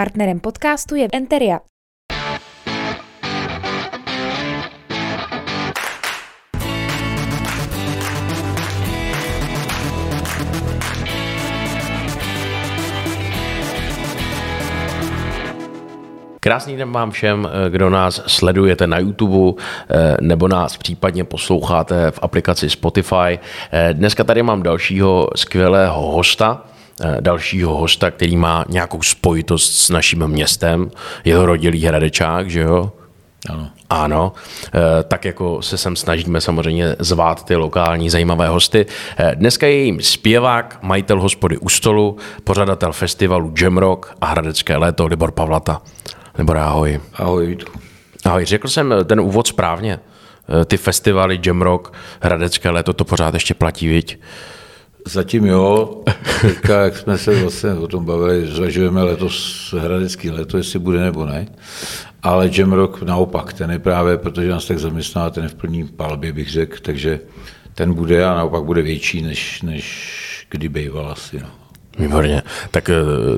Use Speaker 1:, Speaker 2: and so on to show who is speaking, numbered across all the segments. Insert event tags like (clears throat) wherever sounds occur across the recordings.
Speaker 1: Partnerem podcastu je Enteria.
Speaker 2: Krásný den vám všem, eh, kdo nás sledujete na YouTube eh, nebo nás případně posloucháte v aplikaci Spotify. Eh, dneska tady mám dalšího skvělého hosta, dalšího hosta, který má nějakou spojitost s naším městem, jeho rodilý Hradečák, že jo?
Speaker 3: Ano.
Speaker 2: Ano, tak jako se sem snažíme samozřejmě zvát ty lokální zajímavé hosty. Dneska je jim zpěvák, majitel hospody u stolu, pořadatel festivalu Jamrock a Hradecké léto Libor Pavlata. Nebo ahoj.
Speaker 3: Ahoj, Vítu.
Speaker 2: Ahoj, řekl jsem ten úvod správně. Eh, ty festivaly, Jamrock, Hradecké léto, to pořád ještě platí, viď?
Speaker 3: Zatím jo. Teďka, jak jsme se vlastně o tom bavili, zvažujeme letos Hradecký léto, jestli bude nebo ne. Ale Jamrock naopak, ten je právě, protože nás tak zaměstná, ten je v plní palbě, bych řekl, takže ten bude a naopak bude větší, než, než kdy býval asi. No.
Speaker 2: Výborně. Tak eh,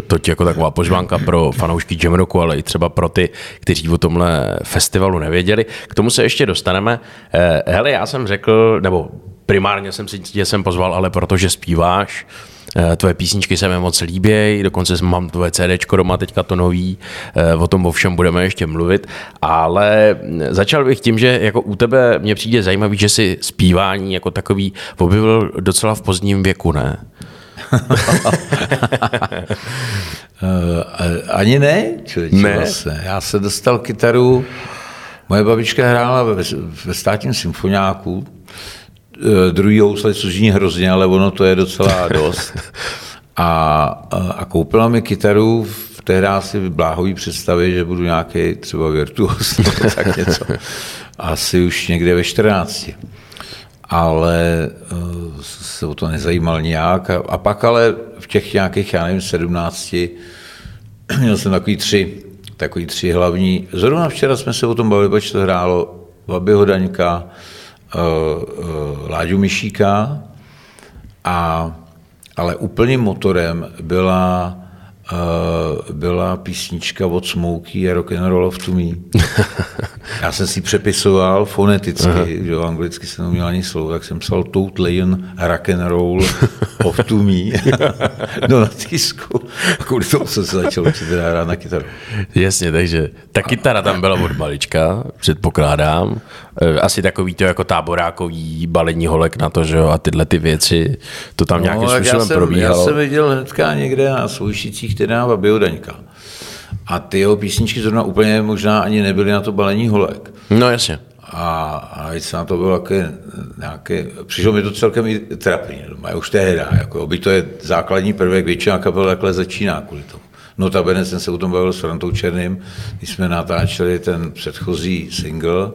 Speaker 2: to ti jako taková požvánka pro fanoušky Jamrocku, ale i třeba pro ty, kteří o tomhle festivalu nevěděli. K tomu se ještě dostaneme. Eh, hele, já jsem řekl, nebo primárně jsem si tě sem pozval, ale protože zpíváš, eh, Tvoje písničky se mi moc líbí, dokonce mám tvoje CD doma, teďka to nový, o tom o všem budeme ještě mluvit, ale začal bych tím, že jako u tebe mě přijde zajímavý, že si zpívání jako takový objevil docela v pozdním věku, ne? (laughs)
Speaker 3: Eh, ani ne, člověče, ne. Vlastně. Já se dostal kytaru, moje babička hrála ve, ve státním symfoniáku, eh, druhý housle, což zní hrozně, ale ono to je docela (laughs) dost. A, a koupila mi kytaru v té si bláhový představě, že budu nějaký třeba virtuos, (laughs) tak něco. Asi už někde ve 14 ale eh, se o to nezajímal nějak. A pak ale v těch nějakých, já nevím, sedmnácti, (clears throat) měl jsem takový tři, takový tři hlavní. Zrovna včera jsme se o tom bavili, protože to hrálo Babiho Daňka, eh, eh, Láďu Myšíka, a, ale úplným motorem byla byla písnička od Smokey a Rock and Roll of to Me. (laughs) Já jsem si přepisoval foneticky, Aha. že anglicky jsem neměl ani slovo, tak jsem psal Tout Lion Rock and Roll of to Me (laughs) do na tisku. A kvůli tomu jsem se začal učit hrát na kytaru.
Speaker 2: Jasně, takže ta kytara tam byla od malička, předpokládám. E, asi takový to jako táborákový balení holek na to, že jo, a tyhle ty věci, to tam no, nějakým způsobem probíhalo.
Speaker 3: Já jsem viděl hnedka někde na soušících teda Babio Daňka. A ty jeho písničky zrovna úplně možná ani nebyly na to balení holek.
Speaker 2: No jasně.
Speaker 3: A, a se na to bylo nějaké, nějaké, přišlo mi to celkem i trapně, doma, už tehda, jako, by to je základní prvek, většina kapel takhle začíná kvůli tomu. Notabene jsem se o tom bavil s Frantou Černým, když jsme natáčeli ten předchozí single, uh,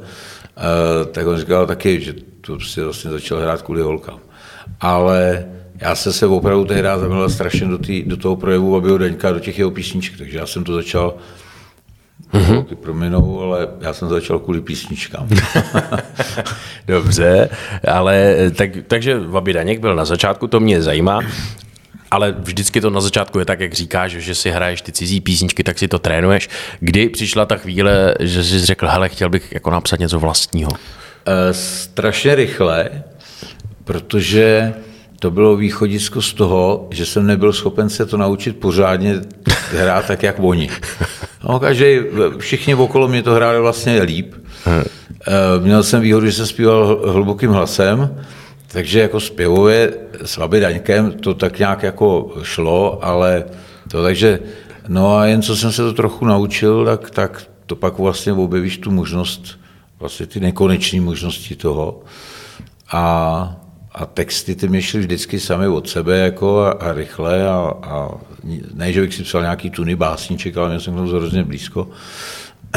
Speaker 3: tak on říkal taky, že to prostě vlastně začal hrát kvůli holkám. Ale já jsem se opravdu tehdy zamilil strašně do, tý, do toho projevu Babiho Deňka, do těch jeho písniček, takže já jsem to začal Mm-hmm. prominou, ale já jsem začal kvůli písničkám. (laughs)
Speaker 2: Dobře, ale tak, takže Babi Daněk byl na začátku, to mě zajímá. Ale vždycky to na začátku je tak, jak říkáš, že si hraješ ty cizí písničky, tak si to trénuješ. Kdy přišla ta chvíle, že jsi řekl, hele, chtěl bych jako napsat něco vlastního?
Speaker 3: E, strašně rychle, protože to bylo východisko z toho, že jsem nebyl schopen se to naučit pořádně hrát tak, jak oni. No, každý, všichni okolo mě to hráli vlastně líp. Eh, měl jsem výhodu, že jsem zpíval hlubokým hlasem, takže jako zpěvově s Daňkem to tak nějak jako šlo, ale to takže, no a jen co jsem se to trochu naučil, tak, tak to pak vlastně objevíš tu možnost, vlastně ty nekonečné možnosti toho. A a texty ty mě šly vždycky sami od sebe jako a, a rychle a, a ne, že bych si psal nějaký tuny básníček, ale měl jsem k tomu hrozně blízko. (clears throat)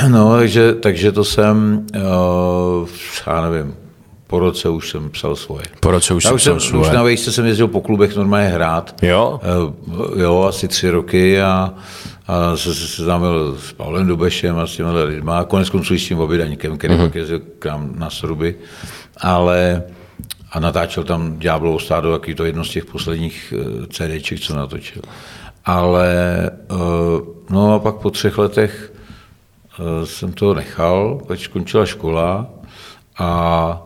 Speaker 3: No, takže, takže to jsem, uh, já nevím, po roce už jsem psal svoje.
Speaker 2: Po roce už, já už jsem svoje.
Speaker 3: Už na vejšce jsem jezdil po klubech normálně hrát.
Speaker 2: Jo?
Speaker 3: Uh, jo, asi tři roky a, a se, se seznámil s Pavlem Dobešem a s těmi lidmi. A konec konců s tím Obydaňkem, který uh-huh. pak jezdil k nám na Sruby. Ale a natáčel tam Ďáblovo stádo, jaký to jedno z těch posledních eh, CDček, co natočil. ale eh, no a pak po třech letech eh, jsem to nechal, pak skončila škola a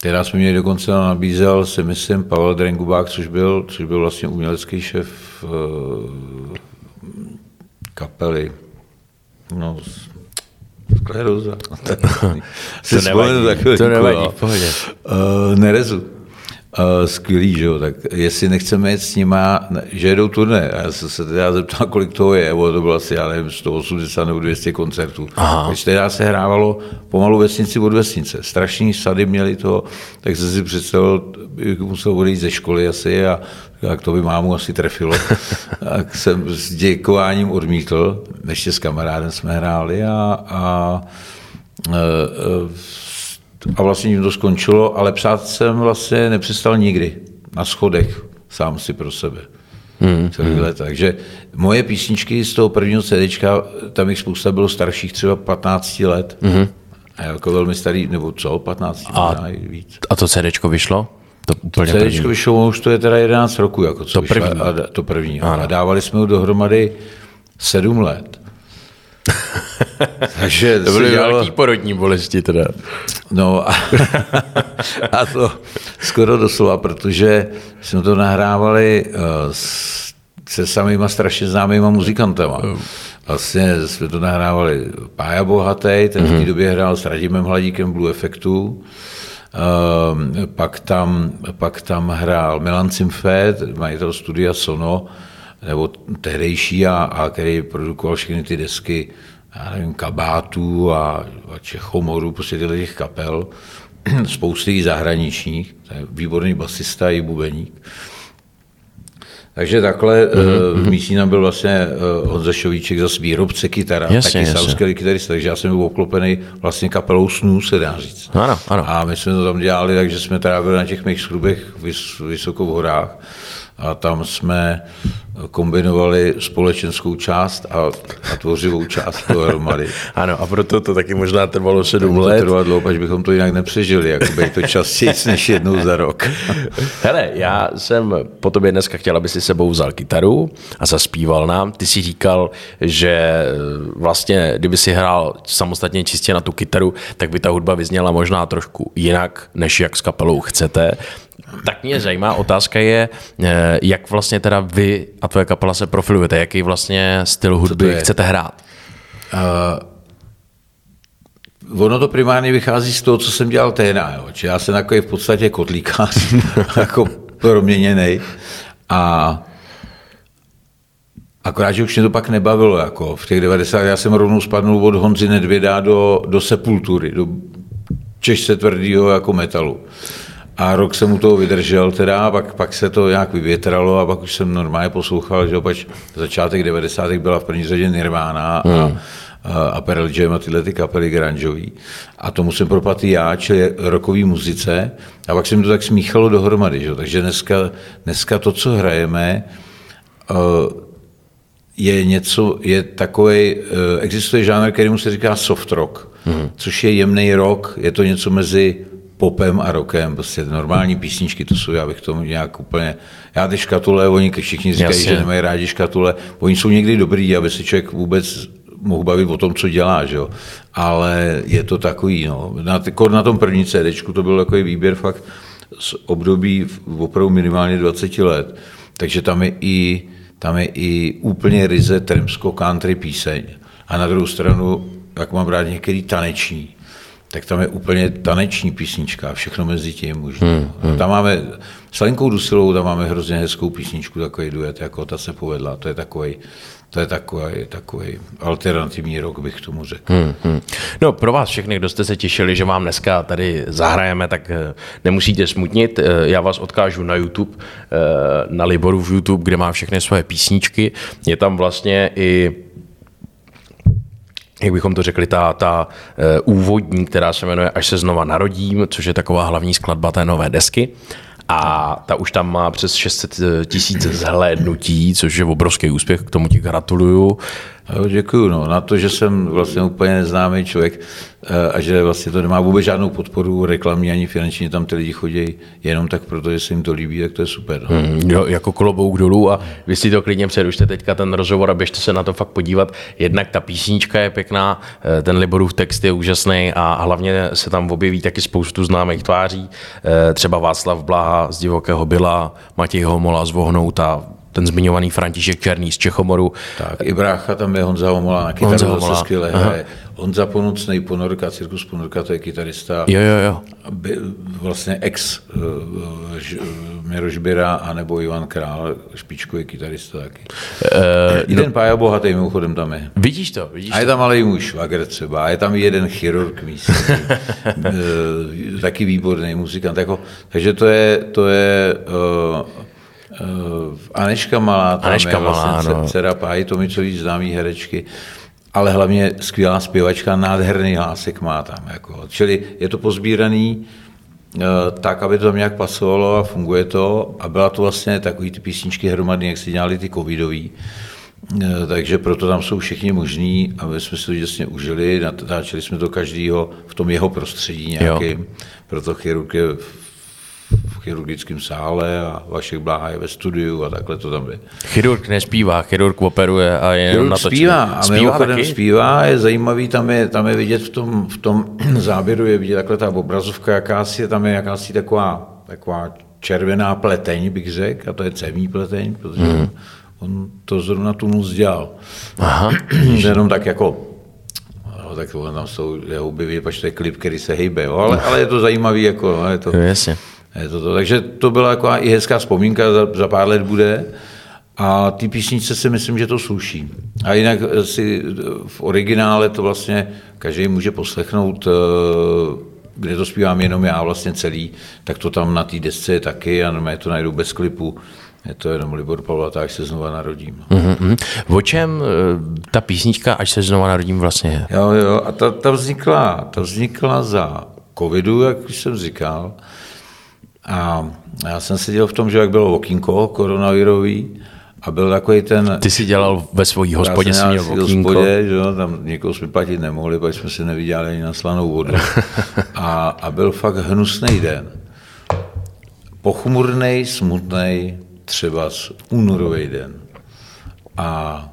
Speaker 3: teda jsme mě dokonce nabízel, si myslím, Pavel Drengubák, což byl, což byl vlastně umělecký šéf kapely. No, skleróza. (laughs)
Speaker 2: to nevadí, to nevadí, pohodě.
Speaker 3: Uh, nerezu. Uh, skvělý, že jo, tak jestli nechceme jet s nima, že jedou turné, já jsem se teda zeptal, kolik toho je, bo to bylo asi, já nevím, 180 nebo 200 koncertů. Aha. Takže teda se hrávalo pomalu vesnici od vesnice. Strašný sady měli to, tak jsem si představil, musel odejít ze školy asi a jak to by mámu asi trefilo. (laughs) tak jsem s děkováním odmítl, ještě s kamarádem jsme hráli a, a, a, a vlastně jim to skončilo, ale psát jsem vlastně nepřestal nikdy na schodech, sám si pro sebe. Hmm, hmm. let. Takže moje písničky z toho prvního CD, tam jich spousta bylo starších, třeba 15 let. Hmm. A jako velmi starý, nebo co, 15
Speaker 2: a, víc. A to CD vyšlo?
Speaker 3: To úplně to první. vyšlo, už to je teda 11 roku, jako co to první. A, to první. Ano. A dávali jsme ho dohromady 7 let. (laughs)
Speaker 2: Takže to byly dělalo... velký porodní bolesti teda.
Speaker 3: No a, (laughs) a to skoro doslova, protože jsme to nahrávali uh, s, se samýma strašně známýma muzikantama. Vlastně jsme to nahrávali Pája Bohatý, ten v té mhm. době hrál s Radimem Hladíkem Blue Effectu. Ehm, pak tam, pak tam hrál Milan Cimfet, majitel studia Sono, nebo tehdejší, a, a který produkoval všechny ty desky, já nevím, kabátů a, a Čechomoru, prostě těch kapel, (clears throat) spousty zahraničních, to je výborný basista i bubeník. Takže takhle mm-hmm. v Mísína byl vlastně uh, Honza Šovíček zase výrobce kytara, jasně, taky jasně. kytarista, takže já jsem byl obklopený vlastně kapelou snů, se dá říct.
Speaker 2: Ano, ano.
Speaker 3: A my jsme to tam dělali, takže jsme trávili na těch mých skrubech vys, vysoko v horách a tam jsme kombinovali společenskou část a, a tvořivou část dohromady. (laughs)
Speaker 2: ano, a proto to taky možná trvalo sedm to let. To
Speaker 3: trvalo dlouho, až bychom to jinak nepřežili, jako by to častěji (laughs) než jednou za rok. (laughs)
Speaker 2: Hele, já jsem po tobě dneska chtěl, aby si sebou vzal kytaru a zaspíval nám. Ty si říkal, že eh, vlastně, kdyby si hrál samostatně čistě na tu kytaru, tak by ta hudba vyzněla možná trošku jinak, než jak s kapelou chcete. Tak mě zajímá, otázka je, eh, jak vlastně teda vy a tvoje kapela se profilujete, jaký vlastně styl hudby chcete hrát?
Speaker 3: Uh, ono to primárně vychází z toho, co jsem dělal tehdy. Já jsem takový v podstatě kotlíkář, (laughs) jako proměněný. A Akorát, že už mě to pak nebavilo. Jako v těch 90. já jsem rovnou spadnul od Honzy Nedvěda do, do sepultury, do češce tvrdého jako metalu. A rok jsem mu toho vydržel teda, pak, pak se to nějak vyvětralo a pak už jsem normálně poslouchal, že opač začátek 90. byla v první řadě Nirvana hmm. a, a Pearl Jam a tyhle ty kapely grungeový. A tomu jsem propadl já, čili rokový muzice. A pak se mi to tak smíchalo dohromady. Že? Takže dneska, dneska to, co hrajeme, eh, je něco, je takový, eh, existuje žánr, kterému se říká soft rock, hmm. což je jemný rock, je to něco mezi popem a rokem, prostě normální písničky, to jsou, já bych tomu nějak úplně, já ty škatule, oni všichni říkají, Jasně. že nemají rádi škatule, oni jsou někdy dobrý, aby se člověk vůbec mohl bavit o tom, co dělá, že jo? ale je to takový, no. Na, na tom první CD to byl takový výběr fakt z období opravdu minimálně 20 let, takže tam je i, tam je i úplně ryze tremsko country píseň. A na druhou stranu, jak mám rád některý taneční, tak tam je úplně taneční písnička, všechno mezi tím možná. Hmm, hmm. Tam máme, s Lenkou Dusilovou tam máme hrozně hezkou písničku, takový duet, jako ta se povedla, to je takový, to je takový, takový alternativní rok, bych tomu řekl. Hmm, hmm.
Speaker 2: No pro vás všechny, kdo jste se těšili, že vám dneska tady zahrajeme, tak eh, nemusíte smutnit. Eh, já vás odkážu na YouTube, eh, na Liboru v YouTube, kde má všechny svoje písničky. Je tam vlastně i jak bychom to řekli, ta, ta uh, úvodní, která se jmenuje Až se znova narodím, což je taková hlavní skladba té nové desky. A ta už tam má přes 600 tisíc zhlédnutí, což je obrovský úspěch, k tomu ti gratuluju.
Speaker 3: Jo, děkuju. No. Na to, že jsem vlastně úplně neznámý člověk eh, a že vlastně to nemá vůbec žádnou podporu reklamní ani finanční, tam ty lidi chodí jenom tak proto, že se jim to líbí, tak to je super. No.
Speaker 2: Hmm, jo, jako klobouk dolů a vy si to klidně přerušte teďka ten rozhovor a běžte se na to fakt podívat. Jednak ta písnička je pěkná, eh, ten Liborův text je úžasný a hlavně se tam objeví taky spoustu známých tváří, eh, třeba Václav Blaha z Divokého byla, Matěj Homola z Vohnouta, ten zmiňovaný František Černý z Čechomoru.
Speaker 3: Tak, i brácha tam je Honza Homola, na kytaru Honza Homola. skvěle hraje. Honza Ponucnej, Ponorka, Cirkus Ponorka, to je kytarista.
Speaker 2: Jo, jo, jo.
Speaker 3: By, vlastně ex uh, Miroš Bira, anebo Ivan Král, špičkový kytarista taky. Uh, jeden no, Pája Bohatý mimochodem tam je.
Speaker 2: Vidíš to, vidíš
Speaker 3: A je tam ale i můj švagr třeba, a je tam jeden chirurg místní, (laughs) taky výborný muzikant. Jako, takže to je, to je uh, Uh, Aneška Malá, tam
Speaker 2: Aneška
Speaker 3: je vlastně Malá, no. dcera Páji Tomicový známý herečky, ale hlavně skvělá zpěvačka, nádherný hlásek má tam. Jako. Čili je to pozbíraný uh, tak, aby to tam nějak pasovalo a funguje to. A byla to vlastně takový ty písničky hromadný, jak si dělali ty covidový. Uh, takže proto tam jsou všichni možní a my jsme si to vlastně užili, natáčeli jsme to každýho v tom jeho prostředí nějakým. Jo. Proto chirurg je v chirurgickém sále a Vašek Bláha je ve studiu a takhle to tam je.
Speaker 2: Chirurg nespívá, chirurg operuje a je chirurg
Speaker 3: natočený. zpívá a zpívá taky? zpívá, je zajímavý, tam je, tam je vidět v tom, v tom (clears throat) záběru, je vidět takhle ta obrazovka jakási, tam je jakási taková, taková červená pleteň, bych řekl, a to je cemí pleteň, protože hmm. on to zrovna tu mus dělal. Aha. (clears throat) Jenom tak jako No, tak tam jsou jeho huby, to je klip, který se hejbe, jo? Ale, ale je to zajímavý, jako, je to,
Speaker 2: Jasně.
Speaker 3: Je to to. Takže to byla jako i hezká vzpomínka, za, za pár let bude. A ty písničce si myslím, že to sluší. A jinak si v originále to vlastně každý může poslechnout, eh, kde to zpívám jenom já vlastně celý, tak to tam na té desce je taky a normálně to najdu bez klipu. Je to jenom Libor Pavla, tak se znova narodím.
Speaker 2: Mm-hmm. O čem eh, ta písnička Až se znova narodím vlastně je?
Speaker 3: Jo, jo, a ta, ta, vznikla, ta vznikla za covidu, jak už jsem říkal. A já jsem seděl v tom, že jak bylo okýnko koronavirový, a byl takový ten...
Speaker 2: Ty jsi dělal ve svojí hospodě, jsi měl okýnko. Hospodě,
Speaker 3: že jo, tam někoho jsme platit nemohli, pak jsme si neviděli ani na slanou vodu. (laughs) A, a byl fakt hnusný den. Pochmurný, smutný, třeba únorový den. A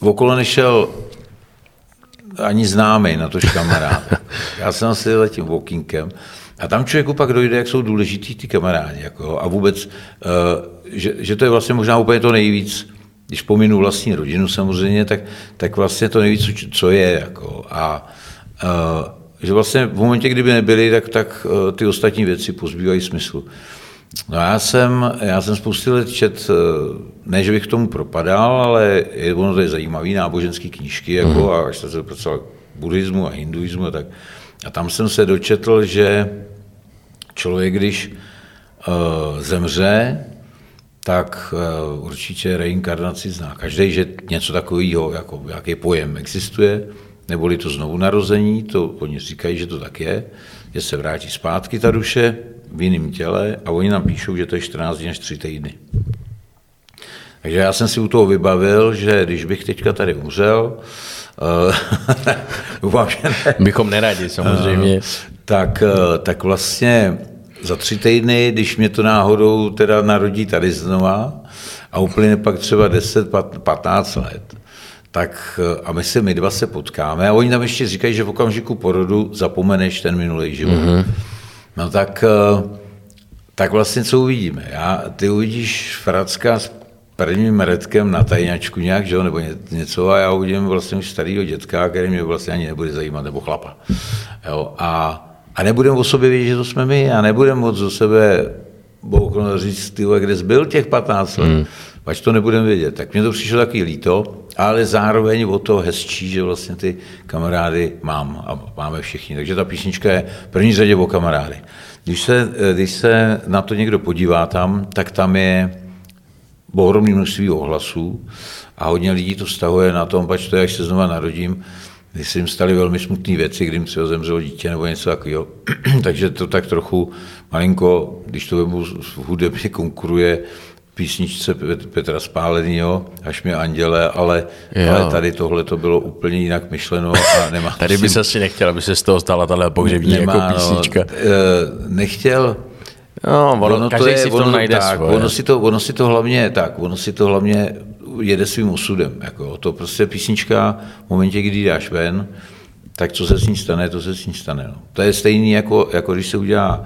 Speaker 3: okolo nešel ani známý, na tož kamarád. (laughs) Já jsem si tím okýnkem a tam člověku pak dojde, jak jsou důležitý ty kamarádi. Jako, a vůbec, uh, že, že, to je vlastně možná úplně to nejvíc, když pominu vlastní rodinu samozřejmě, tak, tak vlastně to nejvíc, co je. Jako, a uh, že vlastně v momentě, kdyby nebyli, tak, tak uh, ty ostatní věci pozbývají smyslu. No já jsem, já jsem spousty let čet, ne, že bych k tomu propadal, ale je, ono to je zajímavý, náboženský knížky, jako, mm. a až se pracoval buddhismu a hinduismu, tak, a tam jsem se dočetl, že člověk, když uh, zemře, tak uh, určitě reinkarnaci zná. Každý, že něco takového, jako nějaký pojem existuje, neboli to znovu narození, to oni říkají, že to tak je, že se vrátí zpátky ta duše v jiném těle a oni nám píšou, že to je 14 dní až 3 týdny. Takže já jsem si u toho vybavil, že když bych teďka tady umřel,
Speaker 2: Eh, doufám, že ne. Bychom neradi samozřejmě.
Speaker 3: Eh, tak, eh, tak vlastně za tři týdny, když mě to náhodou teda narodí tady znova a úplně pak třeba 10, 15 let, tak a my se my dva se potkáme a oni tam ještě říkají, že v okamžiku porodu zapomeneš ten minulý život. Mm-hmm. No tak, tak vlastně co uvidíme? Já, ty uvidíš Fracka prvním redkem na tajňačku nějak, že jo, nebo něco a já uvidím vlastně už starého dětka, který mě vlastně ani nebude zajímat, nebo chlapa. Jo, a, a nebudeme o sobě vědět, že to jsme my a nebudeme moc o sebe bohu říct, ty, kde jsi byl těch 15 let, mm. pač to nebudeme vědět. Tak mě to přišlo taky líto, ale zároveň o to hezčí, že vlastně ty kamarády mám a máme všichni. Takže ta písnička je v první řadě o kamarády. Když se, když se na to někdo podívá tam, tak tam je ohromné množství ohlasů a hodně lidí to stahuje na tom, pač to je, až se znova narodím, když se jim staly velmi smutné věci, kdy jim třeba zemřelo dítě nebo něco takového. (clears throat) Takže to tak trochu malinko, když to vemu hudebně konkuruje písničce Petra Spálenýho, až mě anděle, ale, ale tady tohle to bylo úplně jinak myšleno a (laughs) nemá
Speaker 2: Tady by se asi nechtěl, aby se z toho stala tahle pohřební jako písnička. No,
Speaker 3: nechtěl,
Speaker 2: No, ono, ono každý to je, si ono, najde
Speaker 3: tak,
Speaker 2: svoje.
Speaker 3: Ono si, to, ono si to hlavně, tak, ono si to hlavně jede svým osudem. Jako, to prostě písnička v momentě, kdy dáš ven, tak co se s ní stane, to se s ní stane. No. To je stejný, jako, jako když se udělá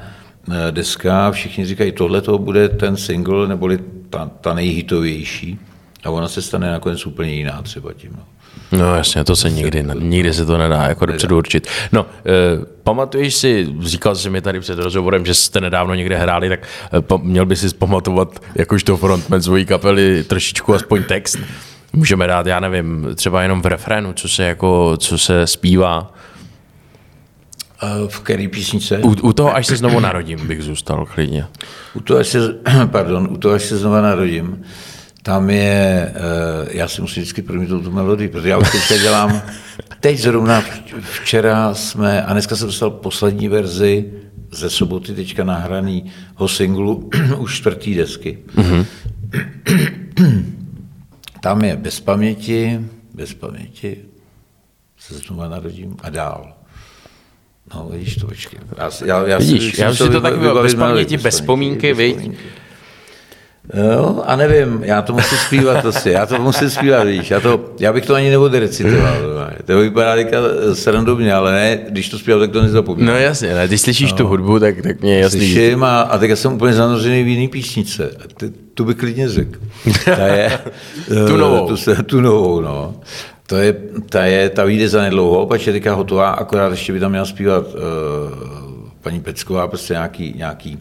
Speaker 3: eh, deska, všichni říkají, tohle to bude ten single, neboli ta, ta nejhitovější, a ona se stane nakonec úplně jiná třeba tím. No.
Speaker 2: No jasně, to se nikdy, nikdy se to nedá jako dopředu určit. No, eh, pamatuješ si, říkal jsi mi tady před rozhovorem, že jste nedávno někde hráli, tak eh, měl by si pamatovat, jakožto frontman svojí kapely, trošičku aspoň text. Můžeme dát, já nevím, třeba jenom v refrénu, co se, jako, co se zpívá.
Speaker 3: V který písnice?
Speaker 2: U, u toho, až se znovu narodím, bych zůstal klidně.
Speaker 3: U toho, až se, (clears throat) pardon, u toho, až se znovu narodím, tam je, eh, já si musím vždycky promítnout tu melodii, protože já už teďka dělám, (laughs) teď zrovna včera jsme, a dneska jsem dostal poslední verzi ze soboty teďka nahranýho singlu, (clears throat) už čtvrtý desky. Mm-hmm. (clears throat) Tam je bez paměti, bez paměti, se znovu narodím a dál. No, vidíš to, počkej.
Speaker 2: Já, já, já vidíš, si, já si to tak bez paměti, bez vzpomínky, viď?
Speaker 3: Jo, a nevím, já to musím zpívat prostě, já to musím zpívat, víš, já, to, já bych to ani neodrecitoval, to vypadá teďka srandovně, ale ne, když to zpívám, tak to nezapomínám.
Speaker 2: No jasně, ne, když slyšíš no. tu hudbu, tak, tak mě je jasný.
Speaker 3: Slyším a, a tak já jsem úplně zanořený v jiný písnice, ty, tu bych klidně řekl. Ta je, (laughs)
Speaker 2: tu novou.
Speaker 3: Tu, se, tu novou, no. To je, ta, je, ta vyjde za nedlouho, pač je teďka hotová, akorát ještě by tam měla zpívat uh, paní Pecková, prostě nějaký, nějaký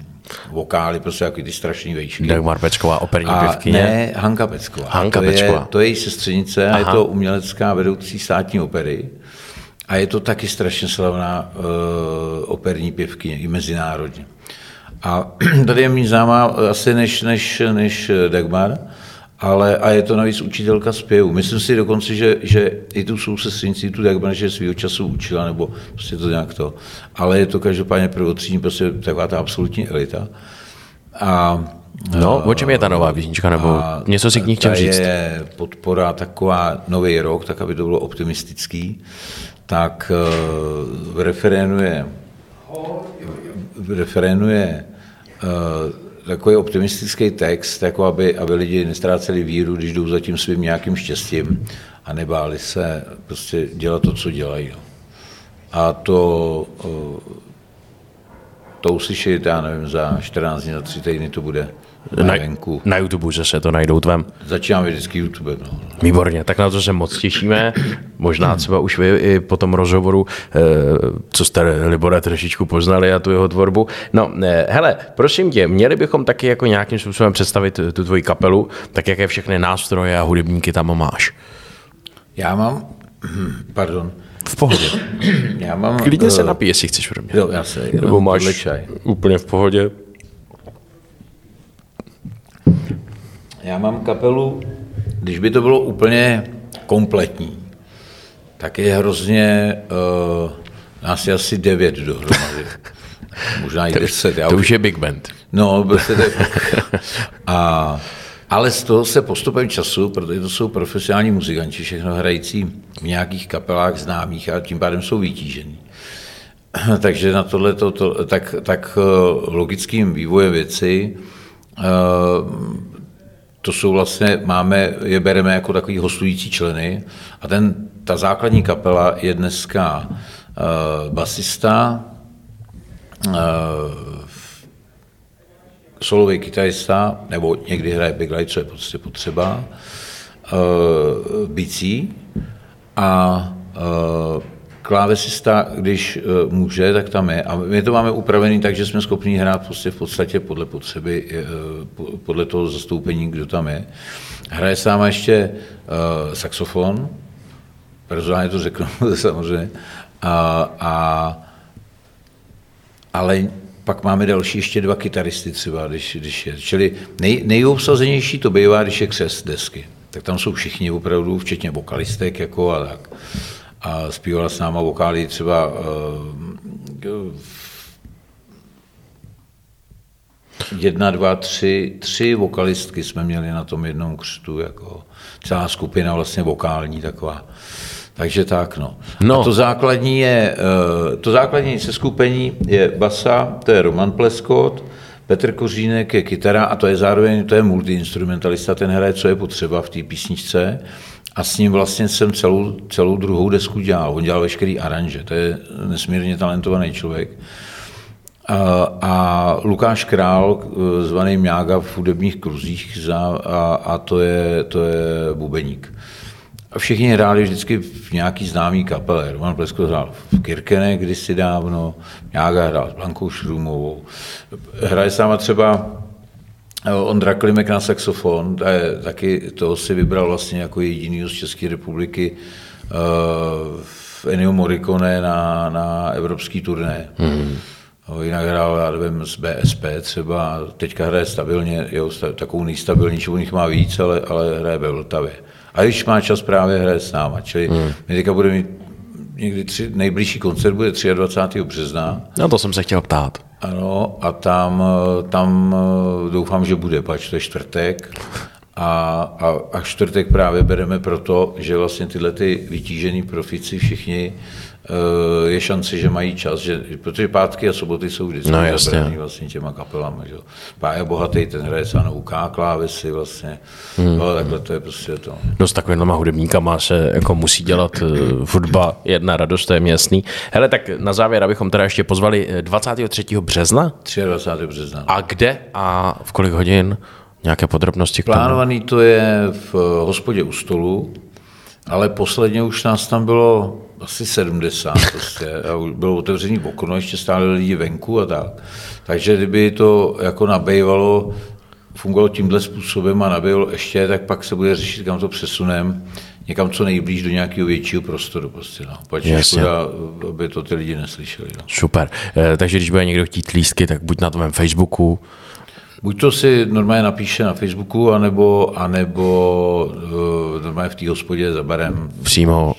Speaker 3: vokály, prostě jaký ty strašný vejšky.
Speaker 2: Dagmar Pecková, operní a pěvkyně.
Speaker 3: Ne, Hanka Pecková.
Speaker 2: Hanka
Speaker 3: to
Speaker 2: Pecková.
Speaker 3: Je, to je její sestřenice a je to umělecká vedoucí státní opery. A je to taky strašně slavná uh, operní pěvkyně, i mezinárodně. A (clears throat) tady je mi známá asi než, než, než Dagmar, ale a je to navíc učitelka zpěvu. Myslím si dokonce, že, že i tu sestřenici, tu Dagmar, že svýho času učila, nebo prostě to nějak to. Ale je to každopádně prvotřídní, prostě taková ta absolutní elita. A
Speaker 2: No, o čem je ta nová písnička, nebo něco si k ní chtěl říct?
Speaker 3: je podpora taková nový rok, tak aby to bylo optimistický, tak uh, v referénu je, v referénu je uh, takový optimistický text, jako aby, aby lidi nestráceli víru, když jdou za tím svým nějakým štěstím a nebáli se prostě dělat to, co dělají. A to, to uslyšet, já nevím, za 14 dní, za 3 týdny to bude na, venku.
Speaker 2: Na YouTube se to najdou tvém.
Speaker 3: Začínám vždycky YouTube. No.
Speaker 2: Výborně, tak na to se moc těšíme. Možná třeba už vy i po tom rozhovoru, eh, co jste Libora trošičku poznali a tu jeho tvorbu. No, eh, hele, prosím tě, měli bychom taky jako nějakým způsobem představit tu tvoji kapelu, tak jaké všechny nástroje a hudebníky tam máš?
Speaker 3: Já mám, pardon,
Speaker 2: v pohodě.
Speaker 3: Já mám...
Speaker 2: Klidně se napij, jestli chceš pro mě.
Speaker 3: Jo, já se.
Speaker 2: Nebo máš čaj. úplně v pohodě.
Speaker 3: Já mám kapelu, když by to bylo úplně kompletní, tak je hrozně, uh, nás je asi devět dohromady. (laughs) Možná i deset.
Speaker 2: To, to už je big band.
Speaker 3: No, prostě (laughs) a, ale z toho se postupem času, protože to jsou profesionální muzikanti, všechno hrající v nějakých kapelách známých a tím pádem jsou vytížení. (clears throat) Takže na tohle to, tak, tak eh, logickým vývojem věci uh, to jsou vlastně, máme, je bereme jako takový hostující členy a ten, ta základní kapela je dneska uh, basista, uh, solový kytarista, nebo někdy hraje backlight, co je prostě potřeba, uh, bicí a uh, klávesista, když uh, může, tak tam je. A my to máme upravený tak, že jsme schopni hrát prostě v podstatě podle potřeby, uh, podle toho zastoupení, kdo tam je. Hraje se tam ještě uh, saxofon, personálně to řeknu (laughs) samozřejmě, a, a, ale pak máme další ještě dva kytaristy třeba, když, když je. Čili nej, nejobsazenější to bývá, když je křes desky. Tak tam jsou všichni opravdu, včetně vokalistek jako a tak a zpívala s náma vokály třeba uh, jedna, dva, tři, tři vokalistky jsme měli na tom jednom křtu, jako celá skupina vlastně vokální taková. Takže tak, no.
Speaker 2: No.
Speaker 3: A to základní je, eh, to základní seskupení je basa, to je Roman Pleskot, Petr Kořínek je kytara a to je zároveň, to je multiinstrumentalista, ten hraje, co je potřeba v té písničce. A s ním vlastně jsem celou, celou druhou desku dělal. On dělal veškerý aranže, to je nesmírně talentovaný člověk. A, Lukáš Král, zvaný Mňága v hudebních kruzích, a, a to, je, to je bubeník. A všichni hráli vždycky v nějaký známý kapele. Roman Plesko hrál v Kirkene kdysi dávno, Mňága hrál s Blankou Šrumovou. Hraje s náma třeba Ondra Klimek na saxofon, to je, taky toho si vybral vlastně jako jediný z České republiky uh, Ennio Morricone na, na evropský turné. Hmm. Jinak hrál, já nevím, z BSP třeba, teďka hraje stabilně, jo, takovou nejstabilnější, u nich má víc, ale, ale hraje ve Vltavě. A když má čas, právě hraje s náma. Čili hmm. my teďka budeme mít někdy tři, nejbližší koncert bude 23. března.
Speaker 2: No to jsem se chtěl ptát.
Speaker 3: Ano, a tam, tam eh, doufám, že bude, pač to je čtvrtek. A, a, a čtvrtek právě bereme proto, že vlastně tyhle ty vytížený profici všichni eh, je šance, že mají čas, že, protože pátky a soboty jsou vždycky
Speaker 2: No, jasně.
Speaker 3: vlastně těma kapelama. Že? jo. Pája Bohatý, ten hraje třeba na UK klávesy vlastně, hmm. ale takhle to je prostě to.
Speaker 2: No s takovýmhle hudebníkama se jako musí dělat uh, hudba jedna radost, to je mi jasný. Hele, tak na závěr, abychom teda ještě pozvali eh, 23. března.
Speaker 3: 23. března.
Speaker 2: A kde a v kolik hodin? Nějaké podrobnosti k tomu?
Speaker 3: Plánovaný to je v eh, hospodě u stolu, ale posledně už nás tam bylo asi 70 prostě, a bylo otevřený okno, ještě stáli lidi venku a tak. Takže kdyby to jako nabejvalo, fungovalo tímhle způsobem a nabývalo ještě, tak pak se bude řešit, kam to přesunem, někam co nejblíž do nějakého většího prostoru. Prostě, no. Pač škoda, aby to ty lidi neslyšeli. No.
Speaker 2: Super. Eh, Takže když bude někdo chtít lístky, tak buď na tom Facebooku,
Speaker 3: Buď to si normálně napíše na Facebooku, anebo, anebo uh, normálně v té hospodě za barem
Speaker 2: přímo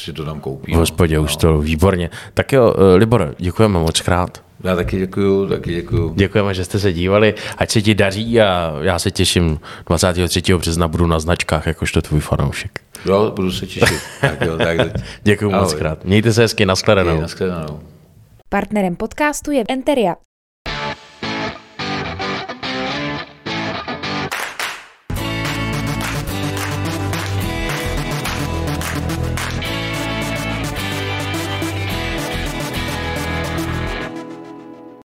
Speaker 3: si to tam koupí.
Speaker 2: v hospodě už to výborně. Tak jo, eh, Libor, děkujeme moc krát.
Speaker 3: Já taky děkuju, taky děkuju.
Speaker 2: Děkujeme, že jste se dívali, ať se ti daří a já se těším 23. března budu na značkách, jakožto tvůj fanoušek.
Speaker 3: Jo, budu se těšit. tak jo, tak. (laughs)
Speaker 2: Děkuji moc
Speaker 3: Ahoj.
Speaker 2: krát. Mějte se hezky, nashledanou.
Speaker 3: Naschledanou.
Speaker 1: Partnerem podcastu je Enteria,